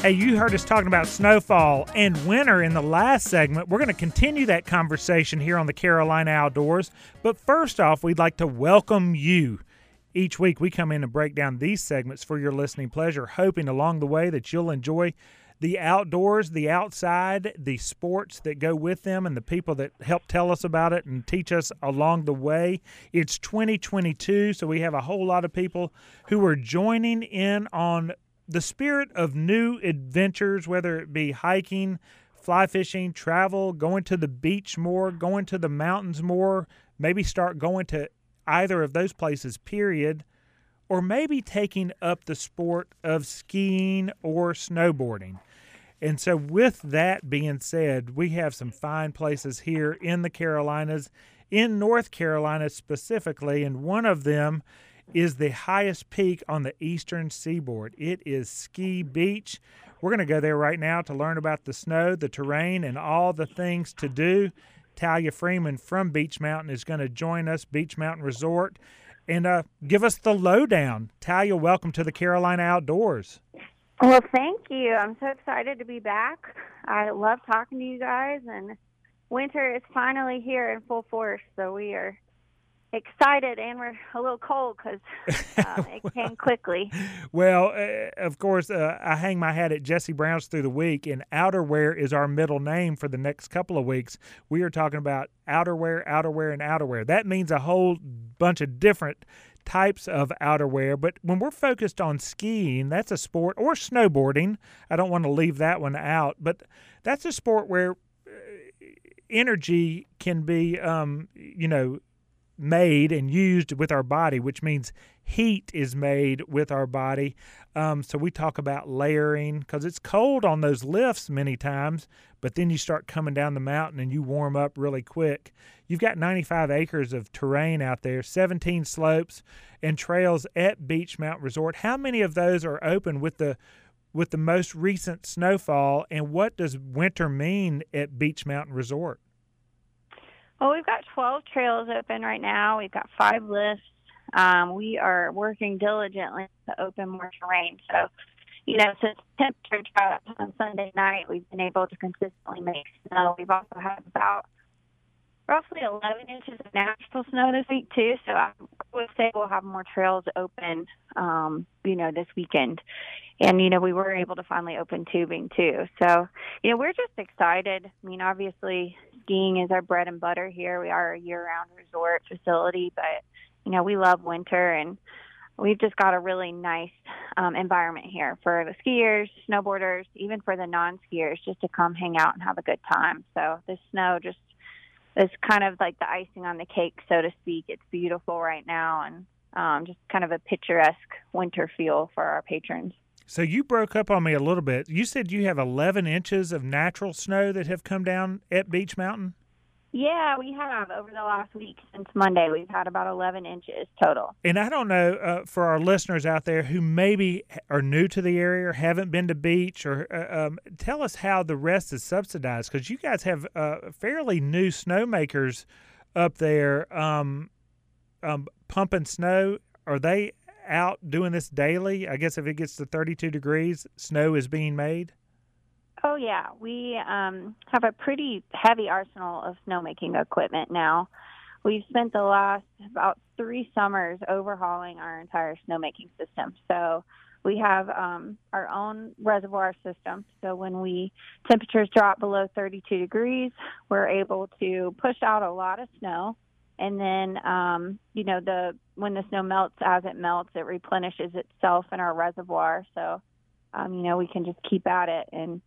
Hey, you heard us talking about snowfall and winter in the last segment. We're going to continue that conversation here on the Carolina Outdoors. But first off, we'd like to welcome you. Each week, we come in and break down these segments for your listening pleasure, hoping along the way that you'll enjoy the outdoors, the outside, the sports that go with them, and the people that help tell us about it and teach us along the way. It's 2022, so we have a whole lot of people who are joining in on the spirit of new adventures, whether it be hiking, fly fishing, travel, going to the beach more, going to the mountains more, maybe start going to either of those places, period, or maybe taking up the sport of skiing or snowboarding. And so, with that being said, we have some fine places here in the Carolinas, in North Carolina specifically, and one of them is the highest peak on the eastern seaboard. It is Ski Beech. We're going to go there right now to learn about the snow, the terrain, and all the things to do. Talia Freeman from Beech Mountain is going to join us, Beech Mountain Resort, and uh, give us the lowdown. Talia, welcome to the Carolina Outdoors. Well, thank you. I'm so excited to be back. I love talking to you guys, and winter is finally here in full force, so we are excited and we're a little cold because um, it came quickly. Well, uh, of course, uh, I hang my hat at Jesse Brown's through the week, and outerwear is our middle name for the next couple of weeks. We are talking about outerwear, outerwear, and outerwear. That means a whole bunch of different types of outerwear. But when we're focused on skiing, that's a sport, or snowboarding. I don't want to leave that one out, but that's a sport where uh, energy can be, um, you know, made and used with our body, which means heat is made with our body. Um, so we talk about layering because it's cold on those lifts many times, but then you start coming down the mountain and you warm up really quick. You've got 95 acres of terrain out there, 17 slopes and trails at Beech Mountain Resort. How many of those are open with the with the most recent snowfall, and what does winter mean at Beech Mountain Resort? Well, we've got 12 trails open right now. We've got five lifts. Um, we are working diligently to open more terrain. So, you know, since temperature dropped on Sunday night, we've been able to consistently make snow. We've also had about roughly 11 inches of natural snow this week too. So I would say we'll have more trails open, um, you know, this weekend. And you know, we were able to finally open tubing too. So, you know, we're just excited. I mean, obviously, skiing is our bread and butter here. We are a year-round resort facility, but you know, we love winter and we've just got a really nice um, environment here for the skiers, snowboarders, even for the non-skiers, just to come hang out and have a good time. So the snow just is kind of like the icing on the cake, so to speak. It's beautiful right now and um, just kind of a picturesque winter feel for our patrons. So you broke up on me a little bit. You said you have 11 inches of natural snow that have come down at Beech Mountain? Yeah, we have over the last week since Monday. We've had about 11 inches total. And I don't know uh, for our listeners out there who maybe are new to the area or haven't been to Beech, or uh, um, tell us how the rest is subsidized because you guys have uh, fairly new snowmakers up there um, um, pumping snow. Are they out doing this daily? I guess if it gets to 32 degrees, snow is being made. Oh yeah, we um, have a pretty heavy arsenal of snowmaking equipment now. We've spent the last about three summers overhauling our entire snowmaking system. So we have um, our own reservoir system. So when we temperatures drop below 32 degrees, we're able to push out a lot of snow and then um, you know the when the snow melts as it melts it replenishes itself in our reservoir. So um, you know we can just keep at it. And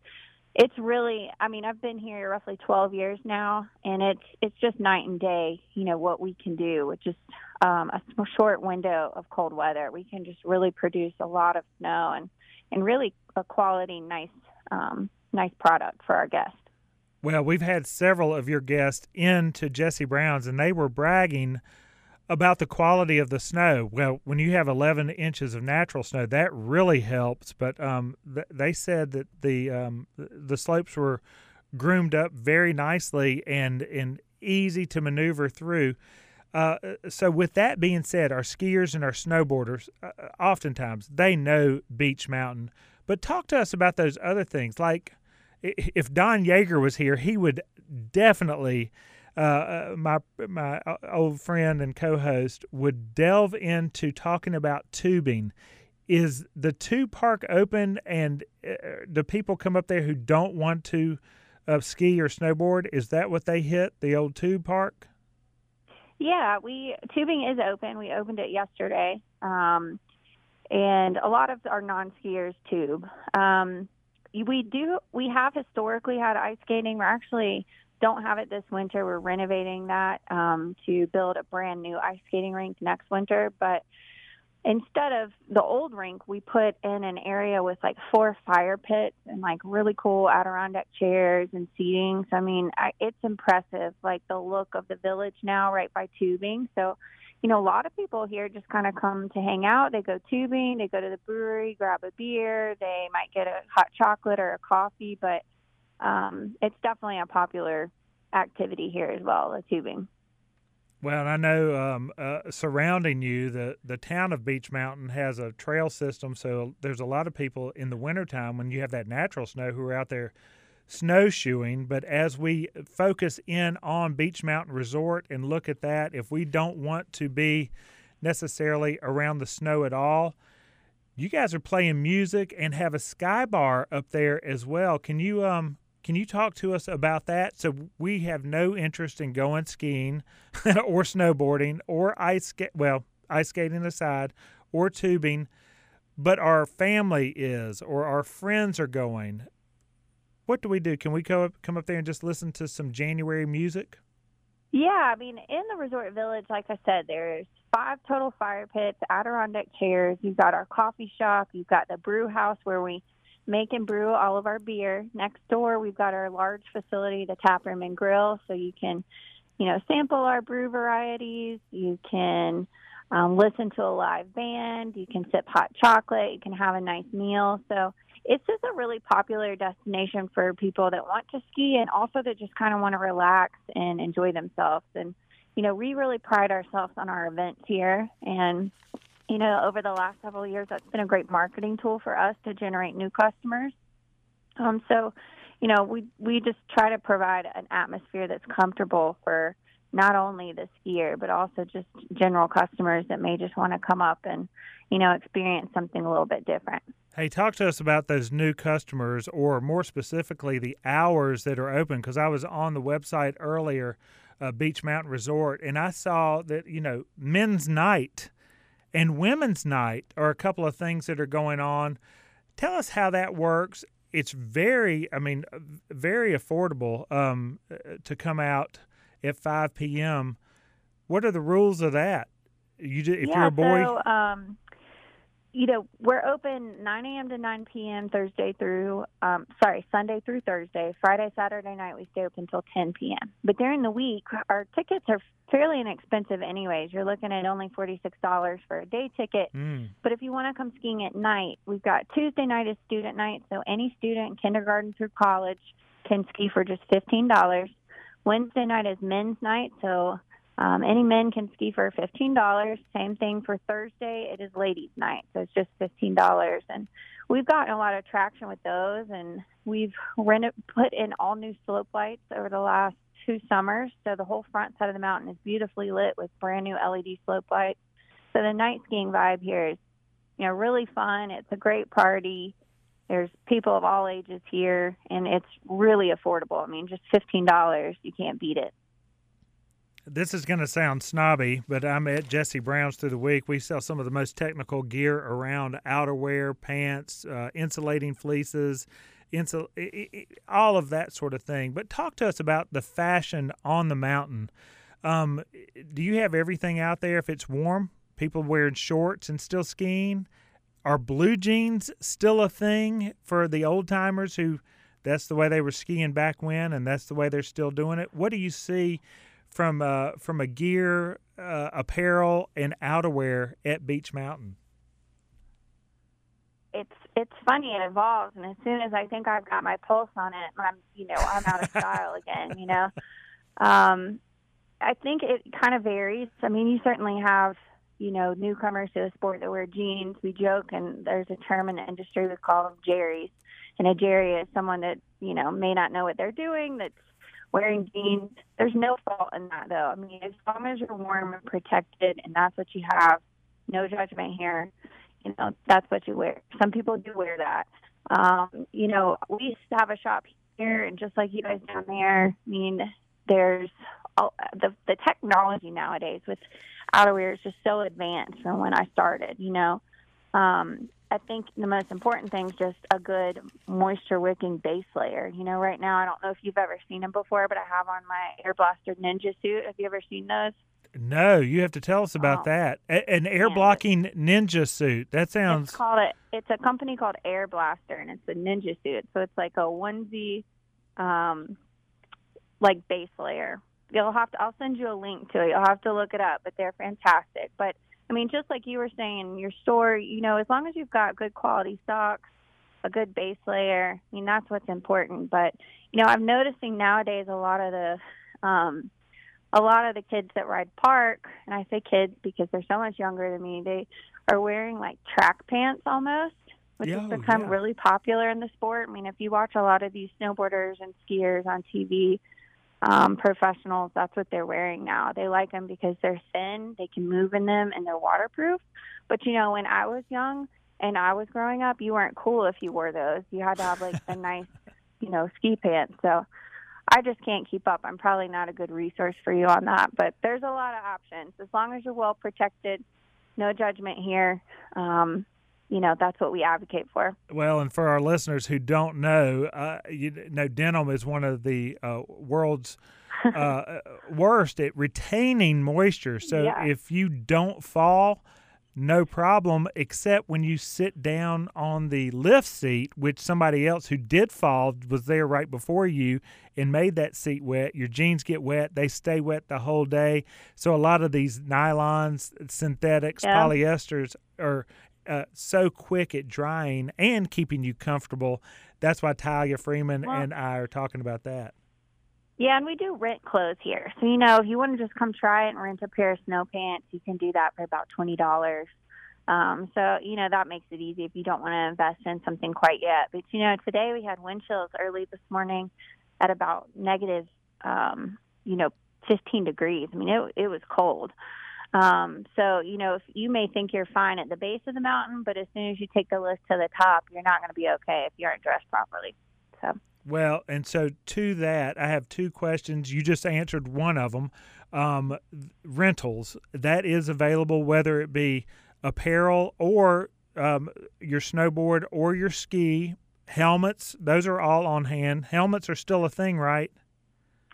it's really i mean i've been here roughly 12 years now and it's it's just night and day you know what we can do with just um, a short window of cold weather. We can just really produce a lot of snow and and really a quality nice um, nice product for our guests well, we've had several of your guests in to Jesse Brown's, and they were bragging about the quality of the snow. Well, when you have 11 inches of natural snow, that really helps. But um, th- they said that the um, the slopes were groomed up very nicely and and easy to maneuver through. Uh, so, with that being said, our skiers and our snowboarders, uh, oftentimes they know Beech Mountain But talk to us about those other things. Like if Don Yeager was here, he would definitely. Uh, uh, my my uh, old friend and co-host would delve into talking about tubing. Is the tube park open, and uh, do people come up there who don't want to uh, ski or snowboard? Is that what they hit the old tube park? Yeah, we tubing is open. We opened it yesterday, um, and a lot of our non-skiers tube. Um, we do. We have historically had ice skating. We're actually don't have it this winter. We're renovating that um, to build a brand new ice skating rink next winter, but instead of the old rink, we put in an area with like four fire pits and like really cool Adirondack chairs and seating. So I mean, I, it's impressive, like the look of the village now, right by tubing. So, you know, a lot of people here just kind of come to hang out. They go tubing, they go to the brewery, grab a beer, they might get a hot chocolate or a coffee, but um, it's definitely a popular activity here as well, the tubing. Well, I know um, uh, surrounding you, the, the town of Beech Mountain has a trail system. So there's a lot of people in the wintertime when you have that natural snow who are out there snowshoeing. But as we focus in on Beech Mountain Resort and look at that, if we don't want to be necessarily around the snow at all, you guys are playing music and have a sky bar up there as well. Can you um can you talk to us about that? So we have no interest in going skiing or snowboarding or ice skate. Well, ice skating aside, or tubing, but our family is or our friends are going. What do we do? Can we up, come up there and just listen to some January music? Yeah, I mean, in the resort village, like I said, there's five total fire pits, Adirondack chairs. You've got our coffee shop. You've got the brew house where we make and brew all of our beer. Next door, we've got our large facility, the tap room and grill, so you can, you know, sample our brew varieties. You can um, listen to a live band. You can sip hot chocolate. You can have a nice meal. So it's just a really popular destination for people that want to ski and also that just kind of want to relax and enjoy themselves. And you know, we really pride ourselves on our events here and you know, over the last several years, that's been a great marketing tool for us to generate new customers. Um, so, you know, we we just try to provide an atmosphere that's comfortable for not only the skier but also just general customers that may just want to come up and you know experience something a little bit different. Hey, talk to us about those new customers, or more specifically, the hours that are open. Because I was on the website earlier, uh, Beech Mountain Resort, and I saw that you know men's night and Women's Night are a couple of things that are going on. Tell us how that works. It's very, I mean, very affordable um, to come out at 5 p.m. What are the rules of that? You, if yeah, you're a boy, so, um, you know, we're open 9 a.m. to 9 p.m. Thursday through, um, sorry, Sunday through Thursday. Friday, Saturday night, we stay open until 10 p.m. But during the week, our tickets are fairly inexpensive, anyways. You're looking at only $46 for a day ticket. Mm. But if you want to come skiing at night, we've got Tuesday night is student night. So any student, kindergarten through college, can ski for just $15. Wednesday night is men's night. So um, any men can ski for fifteen dollars. Same thing for Thursday. It is ladies' night, so it's just fifteen dollars. And we've gotten a lot of traction with those, and we've rented, put in all new slope lights over the last two summers. So the whole front side of the mountain is beautifully lit with brand new LED slope lights. So the night skiing vibe here is, you know, really fun. It's a great party. There's people of all ages here, and it's really affordable. I mean, just fifteen dollars, you can't beat it this is going to sound snobby, but I'm at Jesse Brown's through the week. We sell some of the most technical gear around outerwear, pants, uh, insulating fleeces, insul- all of that sort of thing. But talk to us about the fashion on the mountain. Um, do you have everything out there if it's warm? People wearing shorts and still skiing? Are blue jeans still a thing for the old timers who that's the way they were skiing back when and that's the way they're still doing it? What do you see? From uh, from a gear, uh, apparel, and outerwear at Beech Mountain? It's it's funny. It evolves, and as soon as I think I've got my pulse on it, I'm you know I'm out of style again. You know, um, I think it kind of varies. I mean, you certainly have you know, newcomers to the sport that wear jeans. We joke, and there's a term in the industry we call them jerrys. And a jerry is someone that you know may not know what they're doing. That's wearing jeans. There's no fault in that, though. I mean, as long as you're warm and protected, and that's what you have, no judgment here. You know, that's what you wear. Some people do wear that. Um, you know, we have a shop here, and just like you guys down there, I mean, there's all, the the technology nowadays with outerwear is just so advanced from when I started. You know, um, I think the most important thing is just a good moisture wicking base layer. You know, right now I don't know if you've ever seen them before, but I have on my Air Blaster Ninja suit. Have you ever seen those? No, you have to tell us about oh. that. A- an air blocking ninja suit. That sounds. It's called it. It's a company called Air Blaster, and it's a ninja suit. So it's like a onesie, um, like base layer. You'll have to. I'll send you a link to it. You'll have to look it up, but they're fantastic. But I mean, just like you were saying, your store. You know, as long as you've got good quality socks, a good base layer. I mean, that's what's important. But you know, I'm noticing nowadays a lot of the um, a lot of the kids that ride park, and I say kids because they're so much younger than me, they are wearing like track pants almost, which yeah, has become yeah. really popular in the sport. I mean, if you watch a lot of these snowboarders and skiers on TV, um, professionals, that's what they're wearing now. They like them because they're thin, they can move in them, and they're waterproof. But you know, when I was young and I was growing up, you weren't cool if you wore those. You had to have like a nice, you know, ski pants. So I just can't keep up. I'm probably not a good resource for you on that, but there's a lot of options. As long as you're well protected, no judgment here. Um, you know that's what we advocate for. Well, and for our listeners who don't know, uh, you know, denim is one of the uh, world's uh, worst at retaining moisture. So yeah. if you don't fall, no problem, except when you sit down on the lift seat, which somebody else who did fall was there right before you and made that seat wet. Your jeans get wet, they stay wet the whole day. So, a lot of these nylons, synthetics, yeah. polyesters are uh, so quick at drying and keeping you comfortable. That's why Talia Freeman well, and I are talking about that. Yeah, and we do rent clothes here. So, you know, if you want to just come try it and rent a pair of snow pants, you can do that for about $20. Um, so, you know, that makes it easy if you don't want to invest in something quite yet. But, you know, today we had wind chills early this morning at about negative, um, you know, 15 degrees. I mean, it, it was cold. Um, so, you know, if you may think you're fine at the base of the mountain, but as soon as you take the lift to the top, you're not going to be okay if you aren't dressed properly. So. Well, and so to that, I have two questions. You just answered one of them. Um, rentals that is available, whether it be apparel or um, your snowboard or your ski helmets. Those are all on hand. Helmets are still a thing, right?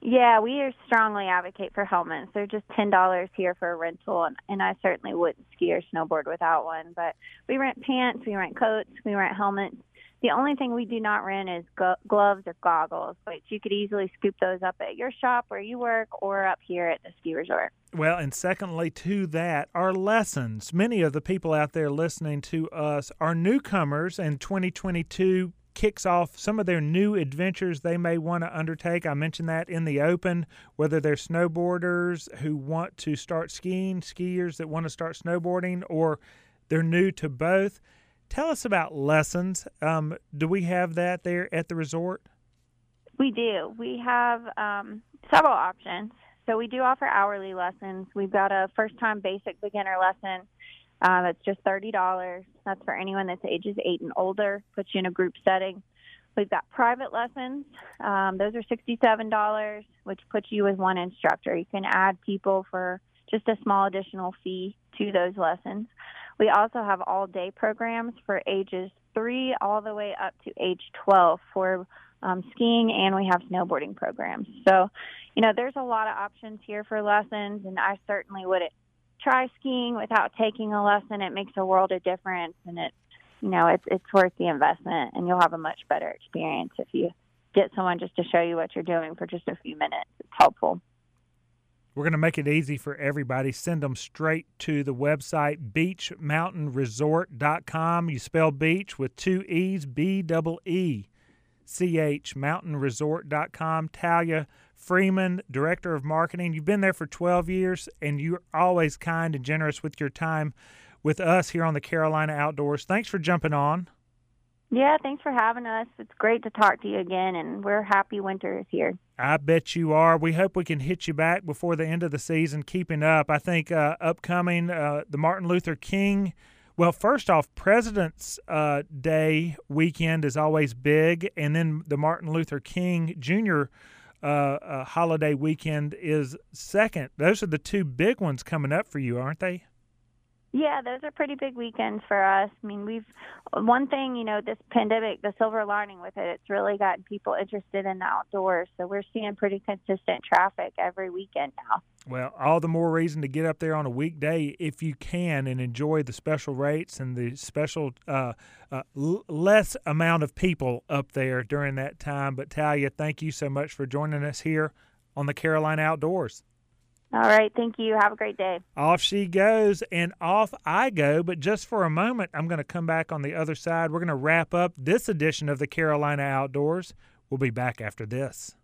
Yeah, we strongly advocate for helmets. They're just ten dollars here for a rental, and, and I certainly wouldn't ski or snowboard without one. But we rent pants, we rent coats, we rent helmets. The only thing we do not rent is go- gloves or goggles, but you could easily scoop those up at your shop where you work or up here at the ski resort. Well, and secondly to that are lessons. Many of the people out there listening to us are newcomers, and 2022 kicks off some of their new adventures they may want to undertake. I mentioned that in the open, whether they're snowboarders who want to start skiing, skiers that want to start snowboarding, or they're new to both. Tell us about lessons. Um, do we have that there at the resort? We do. We have um, several options. So we do offer hourly lessons. We've got a first time basic beginner lesson uh, that's just $30. That's for anyone that's ages 8 and older, puts you in a group setting. We've got private lessons. Um, those are $67, which puts you with one instructor. You can add people for just a small additional fee to those lessons. We also have all day programs for ages 3 all the way up to age 12 for um, skiing, and we have snowboarding programs. So, you know, there's a lot of options here for lessons, and I certainly would try skiing without taking a lesson. It makes a world of difference, and it, you know, it's it's worth the investment, and you'll have a much better experience if you get someone just to show you what you're doing for just a few minutes. It's helpful. We're going to make it easy for everybody. Send them straight to the website beechmountainresort.com. You spell beech with two E's, B double E C H, mountainresort.com. Talia Freeman, Director of Marketing. You've been there for 12 years, and you're always kind and generous with your time with us here on the Carolina Outdoors. Thanks for jumping on. Yeah, thanks for having us. It's great to talk to you again, and we're happy winter is here. I bet you are. We hope we can hit you back before the end of the season, keeping up. I think uh, upcoming uh, the Martin Luther King. Well, first off, President's uh, Day weekend is always big, and then the Martin Luther King Jr. Uh, uh, holiday weekend is second. Those are the two big ones coming up for you, aren't they? Yeah, those are pretty big weekends for us. I mean, we've one thing, you know, this pandemic, the silver lining with it, it's really gotten people interested in the outdoors. So we're seeing pretty consistent traffic every weekend now. Well, all the more reason to get up there on a weekday if you can and enjoy the special rates and the special uh, uh, l- less amount of people up there during that time. But Talia, thank you so much for joining us here on the Carolina Outdoors. All right. Thank you. Have a great day. Off she goes, and off I go. But just for a moment, I'm going to come back on the other side. We're going to wrap up this edition of the Carolina Outdoors. We'll be back after this.